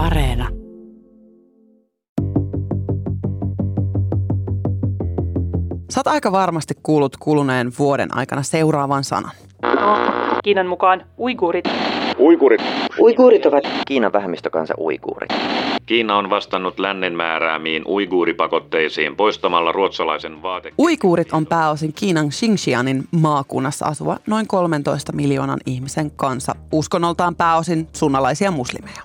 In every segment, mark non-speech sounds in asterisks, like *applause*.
Areena. Sä oot aika varmasti kuullut kuluneen vuoden aikana seuraavan sanan. Kiinan mukaan uiguurit. Uikurit. Uiguurit ovat Kiinan vähemmistökansa uiguurit. Kiina on vastannut lännen määräämiin uiguuripakotteisiin poistamalla ruotsalaisen vaate... Uikuurit on pääosin Kiinan Xinjiangin maakunnassa asuva noin 13 miljoonan ihmisen kansa, uskonnoltaan pääosin sunnalaisia muslimeja.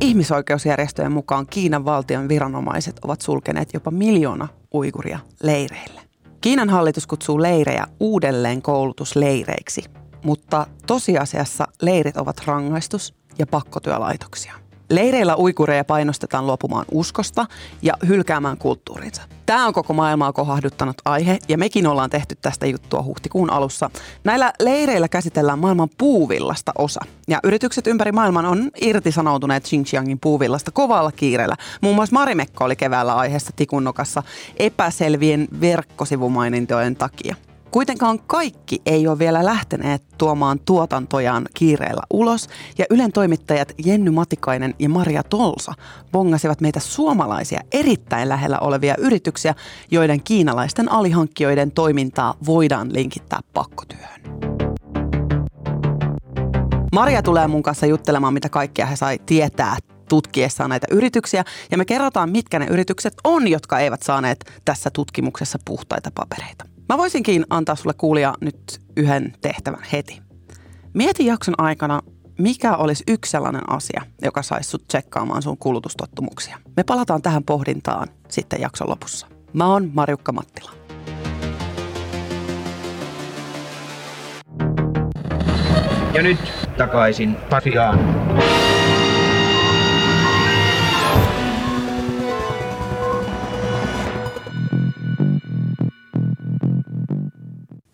Ihmisoikeusjärjestöjen mukaan Kiinan valtion viranomaiset ovat sulkeneet jopa miljoona uiguria leireille. Kiinan hallitus kutsuu leirejä uudelleen koulutusleireiksi, mutta tosiasiassa leirit ovat rangaistus ja pakkotyölaitoksia. Leireillä uikureja painostetaan luopumaan uskosta ja hylkäämään kulttuurinsa. Tämä on koko maailmaa kohahduttanut aihe ja mekin ollaan tehty tästä juttua huhtikuun alussa. Näillä leireillä käsitellään maailman puuvillasta osa. Ja yritykset ympäri maailman on irtisanoutuneet Xinjiangin puuvillasta kovalla kiireellä. Muun muassa Marimekko oli keväällä aiheessa tikunnokassa epäselvien verkkosivumainintojen takia. Kuitenkaan kaikki ei ole vielä lähteneet tuomaan tuotantojaan kiireellä ulos ja Ylen toimittajat Jenny Matikainen ja Maria Tolsa bongasivat meitä suomalaisia erittäin lähellä olevia yrityksiä, joiden kiinalaisten alihankkijoiden toimintaa voidaan linkittää pakkotyöhön. Maria tulee mun kanssa juttelemaan, mitä kaikkea he sai tietää tutkiessaan näitä yrityksiä. Ja me kerrotaan, mitkä ne yritykset on, jotka eivät saaneet tässä tutkimuksessa puhtaita papereita. Mä voisinkin antaa sulle kuulia nyt yhden tehtävän heti. Mieti jakson aikana, mikä olisi yksi sellainen asia, joka saisi sut tsekkaamaan sun kulutustottumuksia. Me palataan tähän pohdintaan sitten jakson lopussa. Mä oon Marjukka Mattila. Ja nyt takaisin Pasiaan.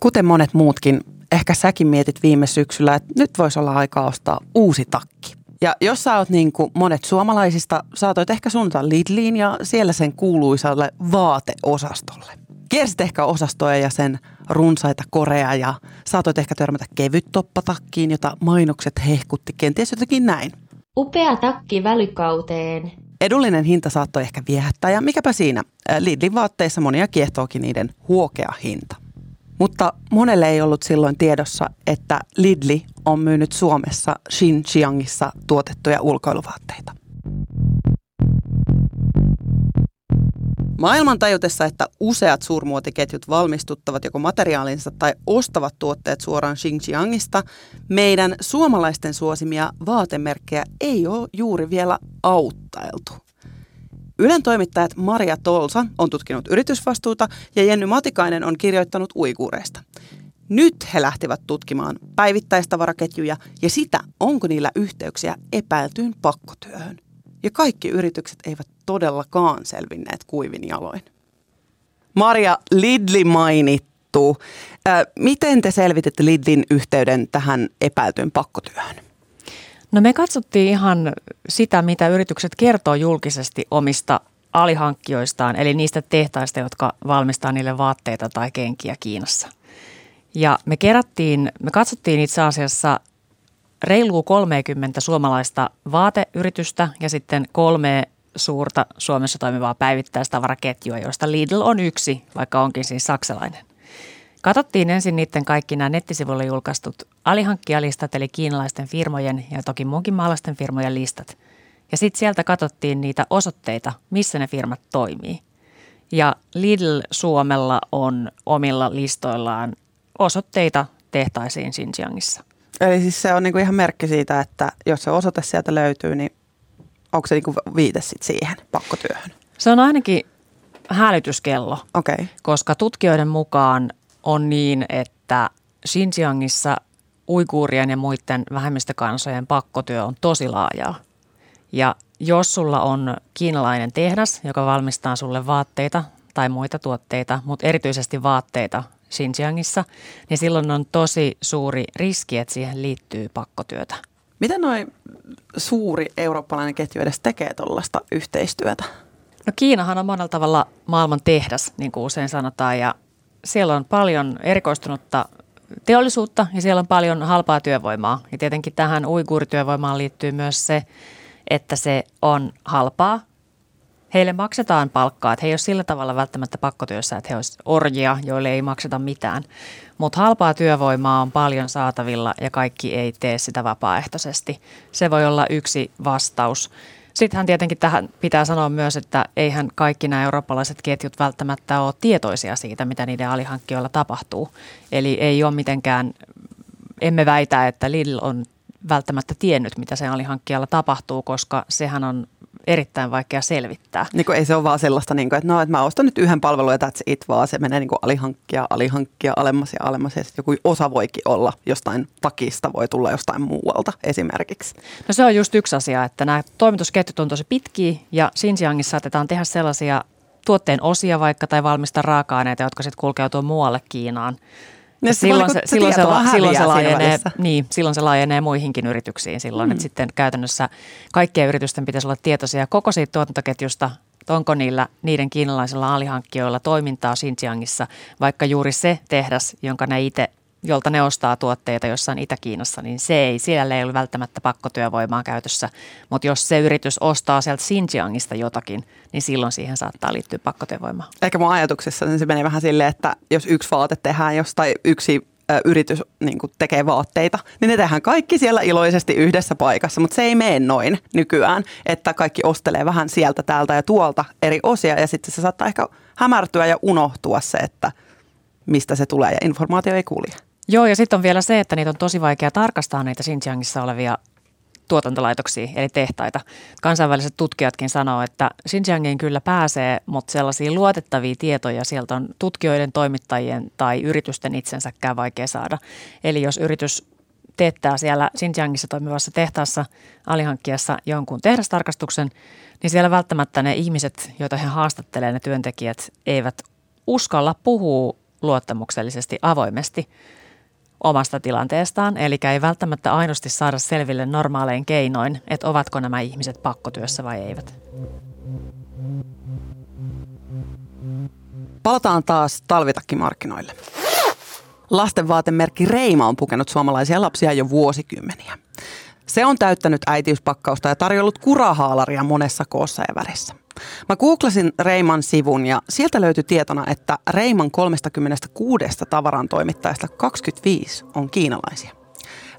Kuten monet muutkin, ehkä säkin mietit viime syksyllä, että nyt voisi olla aika ostaa uusi takki. Ja jos sä oot niin kuin monet suomalaisista, saatoit ehkä suunnata Lidliin ja siellä sen kuuluisalle vaateosastolle. Kiersit ehkä osastoja ja sen runsaita korea ja saatoit ehkä törmätä kevyt toppatakkiin, jota mainokset hehkutti kenties jotenkin näin. Upea takki välykauteen. Edullinen hinta saattoi ehkä viehättää ja mikäpä siinä, Lidlin vaatteissa monia kiehtookin niiden huokea hinta. Mutta monelle ei ollut silloin tiedossa, että Lidli on myynyt Suomessa Xinjiangissa tuotettuja ulkoiluvaatteita. Maailman tajutessa, että useat suurmuotiketjut valmistuttavat joko materiaalinsa tai ostavat tuotteet suoraan Xinjiangista, meidän suomalaisten suosimia vaatemerkkejä ei ole juuri vielä auttailtu. Ylen toimittajat Maria Tolsa on tutkinut yritysvastuuta ja Jenny Matikainen on kirjoittanut uikuureista. Nyt he lähtivät tutkimaan päivittäistavaraketjuja ja sitä, onko niillä yhteyksiä epäiltyyn pakkotyöhön. Ja kaikki yritykset eivät todellakaan selvinneet kuivin jaloin. Maria, Lidli mainittu. Ö, miten te selvititte Lidlin yhteyden tähän epäiltyyn pakkotyöhön? No me katsottiin ihan sitä, mitä yritykset kertoo julkisesti omista alihankkijoistaan, eli niistä tehtaista, jotka valmistaa niille vaatteita tai kenkiä Kiinassa. Ja me kerättiin, me katsottiin itse asiassa reilua 30 suomalaista vaateyritystä ja sitten kolme suurta Suomessa toimivaa päivittäistavaraketjua, joista Lidl on yksi, vaikka onkin siis saksalainen. Katsottiin ensin niiden kaikki nämä nettisivuilla julkaistut alihankkijalistat, eli kiinalaisten firmojen ja toki muunkin maalaisten firmojen listat. Ja sitten sieltä katsottiin niitä osoitteita, missä ne firmat toimii. Ja Lidl Suomella on omilla listoillaan osoitteita tehtaisiin Xinjiangissa. Eli siis se on niinku ihan merkki siitä, että jos se osoite sieltä löytyy, niin onko se niinku viite sit siihen pakkotyöhön? Se on ainakin hälytyskello. Okay. koska tutkijoiden mukaan on niin, että Xinjiangissa uiguurien ja muiden vähemmistökansojen pakkotyö on tosi laajaa. Ja jos sulla on kiinalainen tehdas, joka valmistaa sulle vaatteita tai muita tuotteita, mutta erityisesti vaatteita Xinjiangissa, niin silloin on tosi suuri riski, että siihen liittyy pakkotyötä. Miten noin suuri eurooppalainen ketju edes tekee tuollaista yhteistyötä? No Kiinahan on monella tavalla maailman tehdas, niin kuin usein sanotaan, ja siellä on paljon erikoistunutta teollisuutta ja siellä on paljon halpaa työvoimaa. Ja tietenkin tähän uiguurityövoimaan liittyy myös se että se on halpaa. Heille maksetaan palkkaa, että he ei ole sillä tavalla välttämättä pakkotyössä, että he olisivat orjia, joille ei makseta mitään. Mutta halpaa työvoimaa on paljon saatavilla ja kaikki ei tee sitä vapaaehtoisesti. Se voi olla yksi vastaus. Sittenhän tietenkin tähän pitää sanoa myös, että eihän kaikki nämä eurooppalaiset ketjut välttämättä ole tietoisia siitä, mitä niiden alihankkijoilla tapahtuu. Eli ei ole mitenkään, emme väitä, että Lidl on välttämättä tiennyt, mitä sen alihankkijalla tapahtuu, koska sehän on erittäin vaikea selvittää. Niin kuin ei se ole vaan sellaista, niin kuin, että no, että mä ostan nyt yhden palvelun ja that's it, vaan se menee niin kuin alihankkia, alihankkia, alemmas ja alemmas. Ja joku osa voikin olla jostain takista, voi tulla jostain muualta esimerkiksi. No se on just yksi asia, että nämä toimitusketjut on tosi pitkiä ja Xinjiangissa saatetaan tehdä sellaisia tuotteen osia vaikka tai valmistaa raaka-aineita, jotka sitten kulkeutuu muualle Kiinaan Se silloin, se, silloin, se, silloin, se laajenee, niin, silloin se laajenee muihinkin yrityksiin silloin, mm. että sitten käytännössä kaikkien yritysten pitäisi olla tietoisia koko siitä tuotantoketjusta, onko niillä, niiden kiinalaisilla alihankkijoilla toimintaa Xinjiangissa, vaikka juuri se tehdas, jonka ne itse jolta ne ostaa tuotteita jossain Itä-Kiinassa, niin se ei, siellä ei ole välttämättä pakkotyövoimaa käytössä. Mutta jos se yritys ostaa sieltä Xinjiangista jotakin, niin silloin siihen saattaa liittyä pakkotyövoimaa. Ehkä mun ajatuksessa niin se menee vähän silleen, että jos yksi vaate tehdään jostain yksi yritys niin tekee vaatteita, niin ne tehdään kaikki siellä iloisesti yhdessä paikassa, mutta se ei mene noin nykyään, että kaikki ostelee vähän sieltä, täältä ja tuolta eri osia ja sitten se saattaa ehkä hämärtyä ja unohtua se, että mistä se tulee ja informaatio ei kulje. Joo, ja sitten on vielä se, että niitä on tosi vaikea tarkastaa niitä Xinjiangissa olevia tuotantolaitoksia, eli tehtaita. Kansainväliset tutkijatkin sanoo, että Xinjiangiin kyllä pääsee, mutta sellaisia luotettavia tietoja sieltä on tutkijoiden, toimittajien tai yritysten itsensäkään vaikea saada. Eli jos yritys teettää siellä Xinjiangissa toimivassa tehtaassa alihankkijassa jonkun tehdastarkastuksen, niin siellä välttämättä ne ihmiset, joita he haastattelee, ne työntekijät, eivät uskalla puhua luottamuksellisesti avoimesti omasta tilanteestaan, eli ei välttämättä aidosti saada selville normaalein keinoin, että ovatko nämä ihmiset pakkotyössä vai eivät. Palataan taas talvitakkimarkkinoille. Lastenvaatemerkki Reima on pukenut suomalaisia lapsia jo vuosikymmeniä. Se on täyttänyt äitiyspakkausta ja tarjollut kurahaalaria monessa koossa ja värissä. Mä googlasin Reiman sivun ja sieltä löytyi tietona, että Reiman 36 tavaran toimittajasta 25 on kiinalaisia.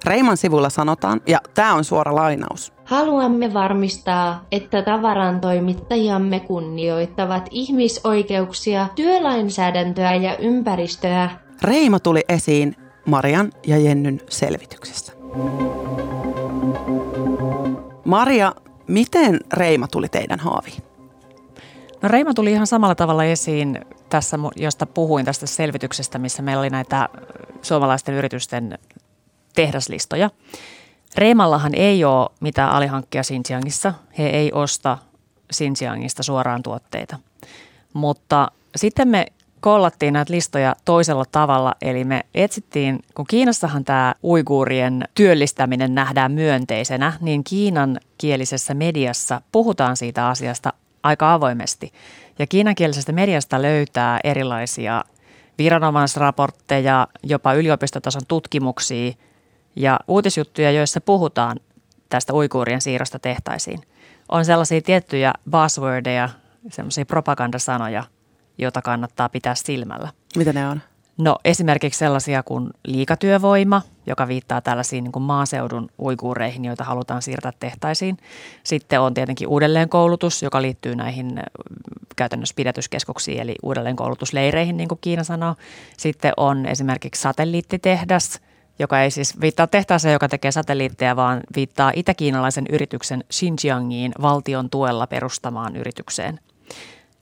Reiman sivulla sanotaan, ja tämä on suora lainaus. Haluamme varmistaa, että tavarantoimittajamme kunnioittavat ihmisoikeuksia, työlainsäädäntöä ja ympäristöä. Reima tuli esiin Marian ja Jennyn selvityksessä. Maria, miten Reima tuli teidän haaviin? No Reima tuli ihan samalla tavalla esiin tässä, josta puhuin tästä selvityksestä, missä meillä oli näitä suomalaisten yritysten tehdaslistoja. Reimallahan ei ole mitään alihankkia Xinjiangissa. He ei osta Xinjiangista suoraan tuotteita. Mutta sitten me kollattiin näitä listoja toisella tavalla, eli me etsittiin, kun Kiinassahan tämä uiguurien työllistäminen nähdään myönteisenä, niin Kiinan kielisessä mediassa puhutaan siitä asiasta aika avoimesti. Ja kiinankielisestä mediasta löytää erilaisia viranomaisraportteja, jopa yliopistotason tutkimuksia ja uutisjuttuja, joissa puhutaan tästä uiguurien siirrosta tehtaisiin. On sellaisia tiettyjä buzzwordeja, sellaisia propagandasanoja, joita kannattaa pitää silmällä. Mitä ne on? No esimerkiksi sellaisia kuin liikatyövoima, joka viittaa tällaisiin niin kuin maaseudun uiguureihin, joita halutaan siirtää tehtaisiin. Sitten on tietenkin uudelleenkoulutus, joka liittyy näihin käytännössä pidätyskeskuksiin, eli uudelleenkoulutusleireihin, niin kuin Kiina sanoo. Sitten on esimerkiksi satelliittitehdas, joka ei siis viittaa tehtaaseen, joka tekee satelliitteja, vaan viittaa itäkiinalaisen yrityksen Xinjiangiin valtion tuella perustamaan yritykseen.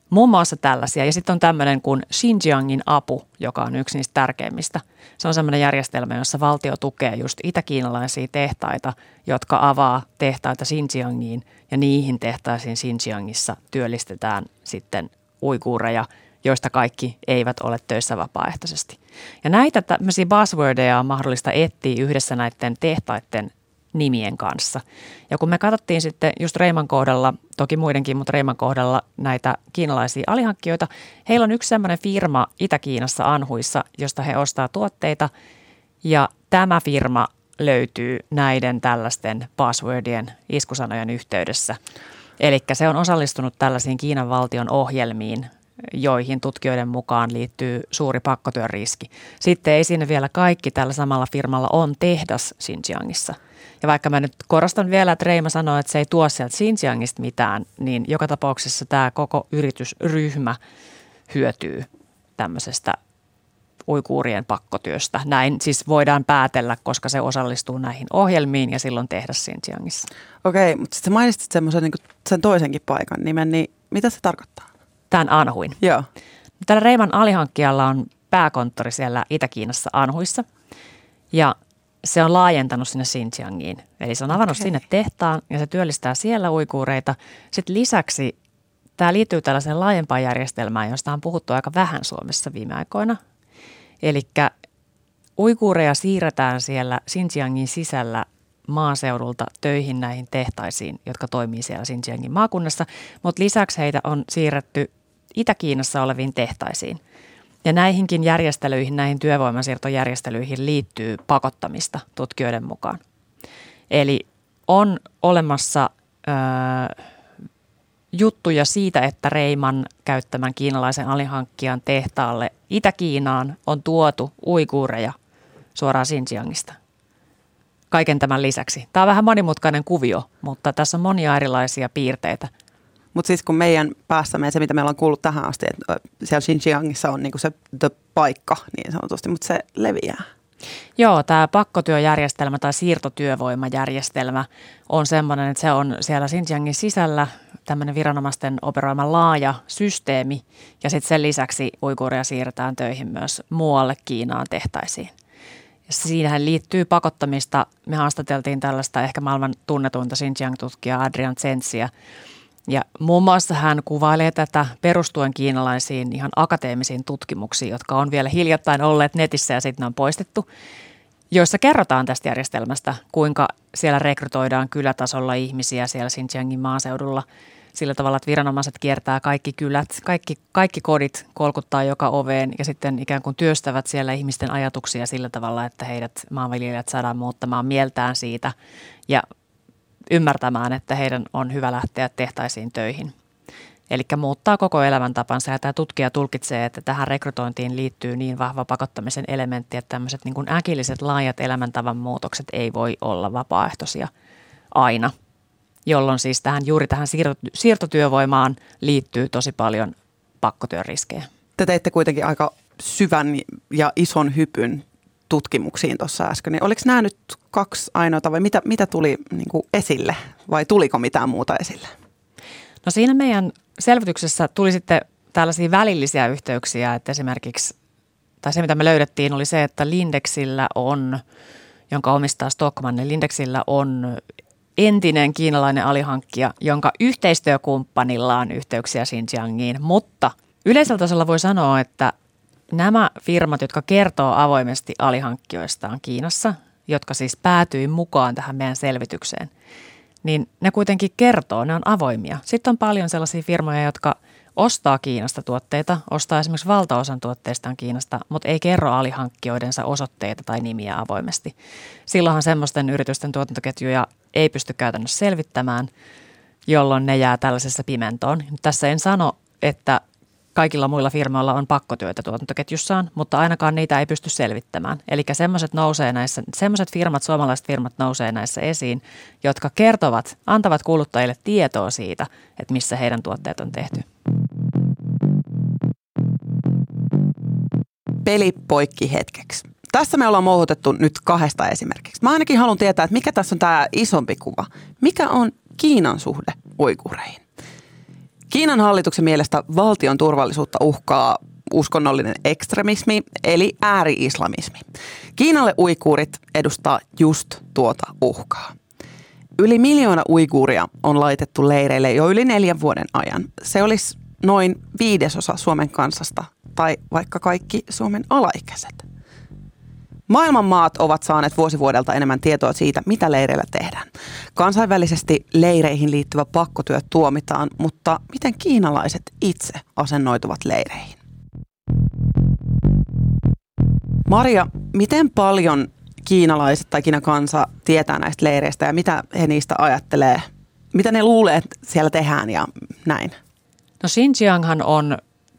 Muun muassa tällaisia. Ja sitten on tämmöinen kuin Xinjiangin apu, joka on yksi niistä tärkeimmistä. Se on semmoinen järjestelmä, jossa valtio tukee just itäkiinalaisia tehtaita, jotka avaa tehtaita Xinjiangiin. Ja niihin tehtaisiin Xinjiangissa työllistetään sitten uiguureja, joista kaikki eivät ole töissä vapaaehtoisesti. Ja näitä tämmöisiä buzzwordeja on mahdollista etsiä yhdessä näiden tehtaiden nimien kanssa. Ja kun me katsottiin sitten just Reiman kohdalla, toki muidenkin, mutta Reiman kohdalla näitä kiinalaisia alihankkijoita, heillä on yksi sellainen firma Itä-Kiinassa Anhuissa, josta he ostaa tuotteita. Ja tämä firma löytyy näiden tällaisten passwordien iskusanojen yhteydessä. Eli se on osallistunut tällaisiin Kiinan valtion ohjelmiin, joihin tutkijoiden mukaan liittyy suuri pakkotyön riski. Sitten ei sinne vielä kaikki, tällä samalla firmalla on tehdas Xinjiangissa. Ja vaikka mä nyt korostan vielä, että Reima sanoo, että se ei tuo sieltä Xinjiangista mitään, niin joka tapauksessa tämä koko yritysryhmä hyötyy tämmöisestä uikuurien pakkotyöstä. Näin siis voidaan päätellä, koska se osallistuu näihin ohjelmiin ja silloin tehdä Xinjiangissa. Okei, mutta sitten mainitsit semmoisen niin sen toisenkin paikan nimen, niin mitä se tarkoittaa? Tämän Anhuin. Joo. Tällä Reiman alihankkijalla on pääkonttori siellä Itä-Kiinassa Anhuissa ja se on laajentanut sinne Xinjiangiin. Eli se on avannut okay. sinne tehtaan ja se työllistää siellä uikuureita. Sitten lisäksi tämä liittyy tällaiseen laajempaan järjestelmään, josta on puhuttu aika vähän Suomessa viime aikoina. Eli uikuureja siirretään siellä Xinjiangin sisällä maaseudulta töihin näihin tehtaisiin, jotka toimii siellä Xinjiangin maakunnassa, mutta lisäksi heitä on siirretty Itä-Kiinassa oleviin tehtaisiin. Ja näihinkin järjestelyihin, näihin työvoimansiirtojärjestelyihin liittyy pakottamista tutkijoiden mukaan. Eli on olemassa ö, juttuja siitä, että Reiman käyttämän kiinalaisen alihankkijan tehtaalle Itä-Kiinaan on tuotu uikuureja suoraan Xinjiangista. Kaiken tämän lisäksi. Tämä on vähän monimutkainen kuvio, mutta tässä on monia erilaisia piirteitä. Mutta siis kun meidän päässämme se, mitä meillä on kuullut tähän asti, että siellä Xinjiangissa on niinku se the paikka niin sanotusti, mutta se leviää. Joo, tämä pakkotyöjärjestelmä tai siirtotyövoimajärjestelmä on sellainen, että se on siellä Xinjiangin sisällä tämmöinen viranomaisten operoima laaja systeemi ja sitten sen lisäksi uikuureja siirretään töihin myös muualle Kiinaan tehtäisiin. Siinähän liittyy pakottamista. Me haastateltiin tällaista ehkä maailman tunnetuinta Xinjiang-tutkijaa Adrian Tsentsiä. Ja muun muassa hän kuvailee tätä perustuen kiinalaisiin ihan akateemisiin tutkimuksiin, jotka on vielä hiljattain olleet netissä ja sitten ne on poistettu, joissa kerrotaan tästä järjestelmästä, kuinka siellä rekrytoidaan kylätasolla ihmisiä siellä Xinjiangin maaseudulla – sillä tavalla, että viranomaiset kiertää kaikki kylät, kaikki, kaikki kodit kolkuttaa joka oveen ja sitten ikään kuin työstävät siellä ihmisten ajatuksia sillä tavalla, että heidät maanviljelijät saadaan muuttamaan mieltään siitä ja ymmärtämään, että heidän on hyvä lähteä tehtaisiin töihin. Eli muuttaa koko elämäntapansa ja tämä tutkija tulkitsee, että tähän rekrytointiin liittyy niin vahva pakottamisen elementti, että tämmöiset niin kuin äkilliset laajat elämäntavan muutokset ei voi olla vapaaehtoisia aina – jolloin siis tähän, juuri tähän siirtotyövoimaan liittyy tosi paljon pakkotyön riskejä. Te teitte kuitenkin aika syvän ja ison hypyn tutkimuksiin tuossa äsken. Niin oliko nämä nyt kaksi ainoata vai mitä, mitä tuli niin kuin esille vai tuliko mitään muuta esille? No siinä meidän selvityksessä tuli sitten tällaisia välillisiä yhteyksiä, että esimerkiksi, tai se mitä me löydettiin oli se, että Lindexillä on, jonka omistaa Stockmann, niin Lindexillä on entinen kiinalainen alihankkija, jonka yhteistyökumppanilla on yhteyksiä Xinjiangiin, mutta yleisellä tasolla voi sanoa, että nämä firmat, jotka kertoo avoimesti alihankkijoistaan Kiinassa, jotka siis päätyi mukaan tähän meidän selvitykseen, niin ne kuitenkin kertoo, ne on avoimia. Sitten on paljon sellaisia firmoja, jotka – ostaa Kiinasta tuotteita, ostaa esimerkiksi valtaosan tuotteistaan Kiinasta, mutta ei kerro alihankkijoidensa osoitteita tai nimiä avoimesti. Silloinhan semmoisten yritysten tuotantoketjuja ei pysty käytännössä selvittämään, jolloin ne jää tällaisessa pimentoon. Tässä en sano, että kaikilla muilla firmoilla on pakkotyötä tuotantoketjussaan, mutta ainakaan niitä ei pysty selvittämään. Eli semmoiset nousee näissä, semmoiset firmat, suomalaiset firmat nousee näissä esiin, jotka kertovat, antavat kuluttajille tietoa siitä, että missä heidän tuotteet on tehty. Peli poikki hetkeksi. Tässä me ollaan mouhutettu nyt kahdesta esimerkiksi. Mä ainakin haluan tietää, että mikä tässä on tämä isompi kuva. Mikä on Kiinan suhde uikureihin? Kiinan hallituksen mielestä valtion turvallisuutta uhkaa uskonnollinen ekstremismi eli ääri-islamismi. Kiinalle uikuurit edustaa just tuota uhkaa. Yli miljoona uiguuria on laitettu leireille jo yli neljän vuoden ajan. Se olisi noin viidesosa Suomen kansasta tai vaikka kaikki Suomen alaikäiset. Maailman maat ovat saaneet vuosivuodelta enemmän tietoa siitä, mitä leireillä tehdään. Kansainvälisesti leireihin liittyvä pakkotyö tuomitaan, mutta miten kiinalaiset itse asennoituvat leireihin? Maria, miten paljon kiinalaiset tai Kiinan kansa tietää näistä leireistä ja mitä he niistä ajattelee? Mitä ne luulee, että siellä tehdään ja näin? No Xinjianghan on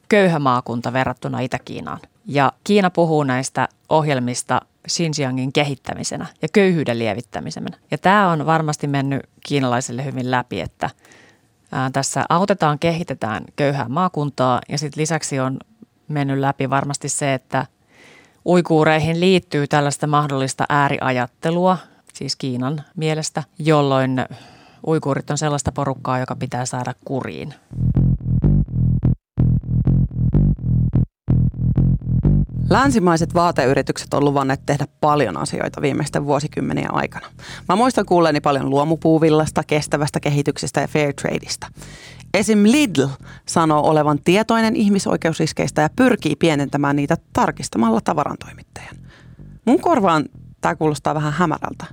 köyhä maakunta verrattuna Itä-Kiinaan. Ja Kiina puhuu näistä ohjelmista Xinjiangin kehittämisenä ja köyhyyden lievittämisenä. Ja tämä on varmasti mennyt kiinalaisille hyvin läpi, että tässä autetaan, kehitetään köyhää maakuntaa ja sitten lisäksi on mennyt läpi varmasti se, että uikuureihin liittyy tällaista mahdollista ääriajattelua, siis Kiinan mielestä, jolloin uikuurit on sellaista porukkaa, joka pitää saada kuriin. Länsimaiset vaateyritykset on luvanneet tehdä paljon asioita viimeisten vuosikymmenien aikana. Mä muistan kuulleeni paljon luomupuuvillasta, kestävästä kehityksestä ja fair tradeista. Esim. Lidl sanoo olevan tietoinen ihmisoikeusriskeistä ja pyrkii pienentämään niitä tarkistamalla tavarantoimittajan. Mun korvaan tämä kuulostaa vähän hämärältä.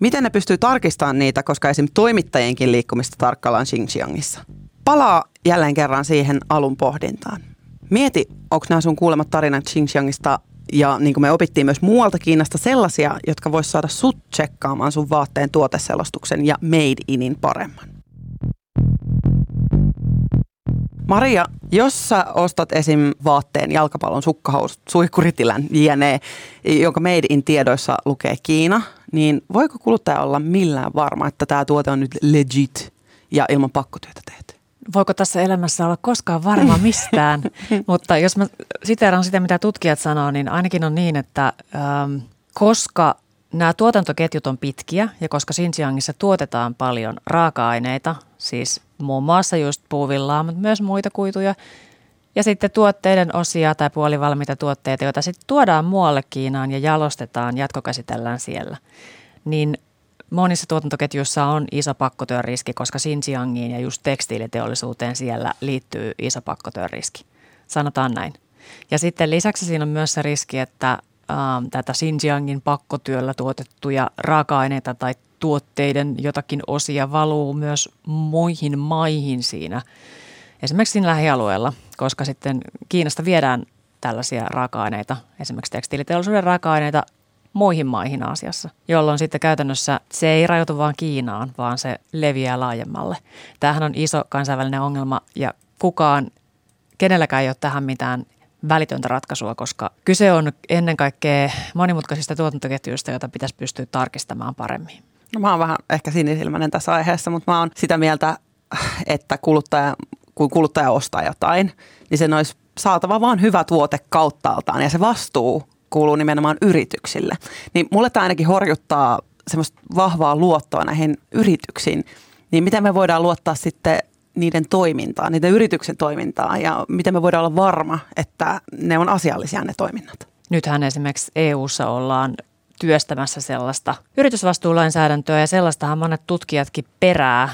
Miten ne pystyy tarkistamaan niitä, koska esim. toimittajienkin liikkumista tarkkaillaan Xinjiangissa? Palaa jälleen kerran siihen alun pohdintaan. Mieti, onko nämä sun kuulemat tarinat Xinjiangista ja niin kuin me opittiin myös muualta Kiinasta sellaisia, jotka vois saada sut tsekkaamaan sun vaatteen tuoteselostuksen ja made inin paremman. Maria, jos sä ostat esim. vaatteen, jalkapallon, sukkahousut, suihkuritilän, jne, jonka Made in tiedoissa lukee Kiina, niin voiko kuluttaja olla millään varma, että tämä tuote on nyt legit ja ilman pakkotyötä tehty? Voiko tässä elämässä olla koskaan varma mistään? *laughs* Mutta jos mä siteeraan sitä, mitä tutkijat sanoo, niin ainakin on niin, että ähm, koska nämä tuotantoketjut on pitkiä ja koska Xinjiangissa tuotetaan paljon raaka-aineita, siis muun muassa just puuvillaa, mutta myös muita kuituja, ja sitten tuotteiden osia tai puolivalmiita tuotteita, joita sitten tuodaan muualle Kiinaan ja jalostetaan, jatkokäsitellään siellä, niin monissa tuotantoketjuissa on iso pakkotyön riski, koska Xinjiangiin ja just tekstiiliteollisuuteen siellä liittyy iso pakkotyön riski. Sanotaan näin. Ja sitten lisäksi siinä on myös se riski, että ähm, tätä Xinjiangin pakkotyöllä tuotettuja raaka-aineita tai tuotteiden jotakin osia valuu myös muihin maihin siinä, esimerkiksi siinä lähialueella, koska sitten Kiinasta viedään tällaisia raaka-aineita, esimerkiksi tekstiiliteollisuuden raaka-aineita muihin maihin Aasiassa, jolloin sitten käytännössä se ei rajoitu vain Kiinaan, vaan se leviää laajemmalle. Tämähän on iso kansainvälinen ongelma ja kukaan, kenelläkään ei ole tähän mitään välitöntä ratkaisua, koska kyse on ennen kaikkea monimutkaisista tuotantoketjuista, joita pitäisi pystyä tarkistamaan paremmin. No mä oon vähän ehkä sinisilmäinen tässä aiheessa, mutta mä oon sitä mieltä, että kuluttaja, kun kuluttaja ostaa jotain, niin sen olisi saatava vaan hyvä tuote kauttaaltaan ja se vastuu kuuluu nimenomaan yrityksille. Niin mulle tämä ainakin horjuttaa semmoista vahvaa luottoa näihin yrityksiin. Niin miten me voidaan luottaa sitten niiden toimintaan, niiden yrityksen toimintaan ja miten me voidaan olla varma, että ne on asiallisia ne toiminnat? Nythän esimerkiksi EU-ssa ollaan työstämässä sellaista yritysvastuulainsäädäntöä ja sellaistahan monet tutkijatkin perää.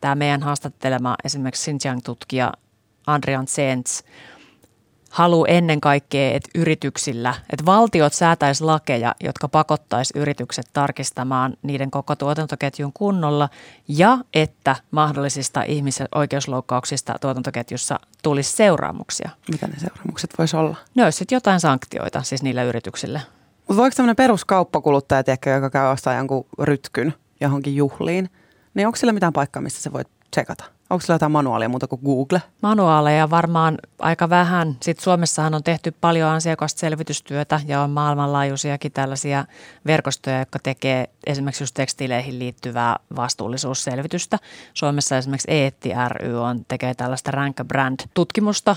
Tämä meidän haastattelema esimerkiksi Xinjiang-tutkija Andrian Sens haluaa ennen kaikkea, että yrityksillä, että valtiot säätäis lakeja, jotka pakottais yritykset tarkistamaan niiden koko tuotantoketjun kunnolla ja että mahdollisista ihmisoikeusloukkauksista tuotantoketjussa tulisi seuraamuksia. Mitä ne seuraamukset voisi olla? Ne olisi sitten jotain sanktioita siis niille yrityksille. Mutta voiko tämmöinen peruskauppakuluttaja, tiedäkö, joka käy ostaa jonkun rytkyn johonkin juhliin, niin onko sillä mitään paikkaa, missä se voi tsekata? Onko sillä jotain manuaalia muuta kuin Google? Manuaaleja varmaan aika vähän. Sitten Suomessahan on tehty paljon ansiokasta selvitystyötä ja on maailmanlaajuisiakin tällaisia verkostoja, jotka tekee esimerkiksi just tekstiileihin liittyvää vastuullisuusselvitystä. Suomessa esimerkiksi Eetti ry on, tekee tällaista Rank Brand-tutkimusta,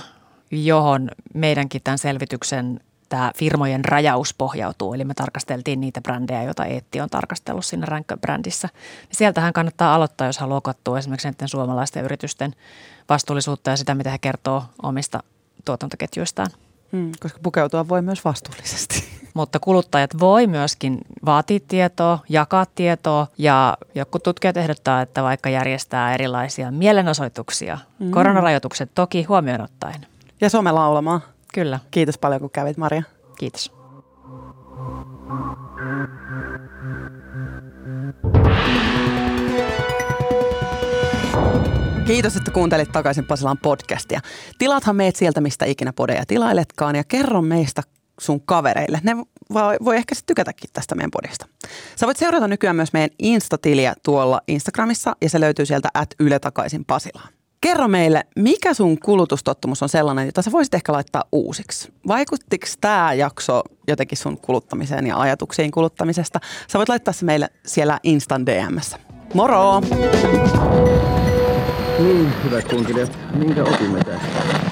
johon meidänkin tämän selvityksen tämä firmojen rajaus pohjautuu. Eli me tarkasteltiin niitä brändejä, joita Eetti on tarkastellut siinä Rank-brändissä. Sieltähän kannattaa aloittaa, jos haluaa katsoa esimerkiksi näiden suomalaisten yritysten vastuullisuutta ja sitä, mitä he kertoo omista tuotantoketjuistaan. Hmm, koska pukeutua voi myös vastuullisesti. *laughs* Mutta kuluttajat voi myöskin vaatia tietoa, jakaa tietoa ja joku tutkijat ehdottaa, että vaikka järjestää erilaisia mielenosoituksia, mm. koronarajoitukset toki huomioon ottaen. Ja somelaulamaan. Kyllä. Kiitos paljon, kun kävit, Maria. Kiitos. Kiitos, että kuuntelit takaisin Pasilan podcastia. Tilaathan meet sieltä, mistä ikinä podeja tilailetkaan ja kerro meistä sun kavereille. Ne voi, voi ehkä sitten tykätäkin tästä meidän podista. Sä voit seurata nykyään myös meidän Insta-tiliä tuolla Instagramissa ja se löytyy sieltä at Yle takaisin Pasilaan. Kerro meille, mikä sun kulutustottumus on sellainen, jota sä voisit ehkä laittaa uusiksi? Vaikuttiko tämä jakso jotenkin sun kuluttamiseen ja ajatuksiin kuluttamisesta? Sä voit laittaa se meille siellä Instan DMssä. Moro! Niin, hyvät kunkilijat, minkä opimme tästä?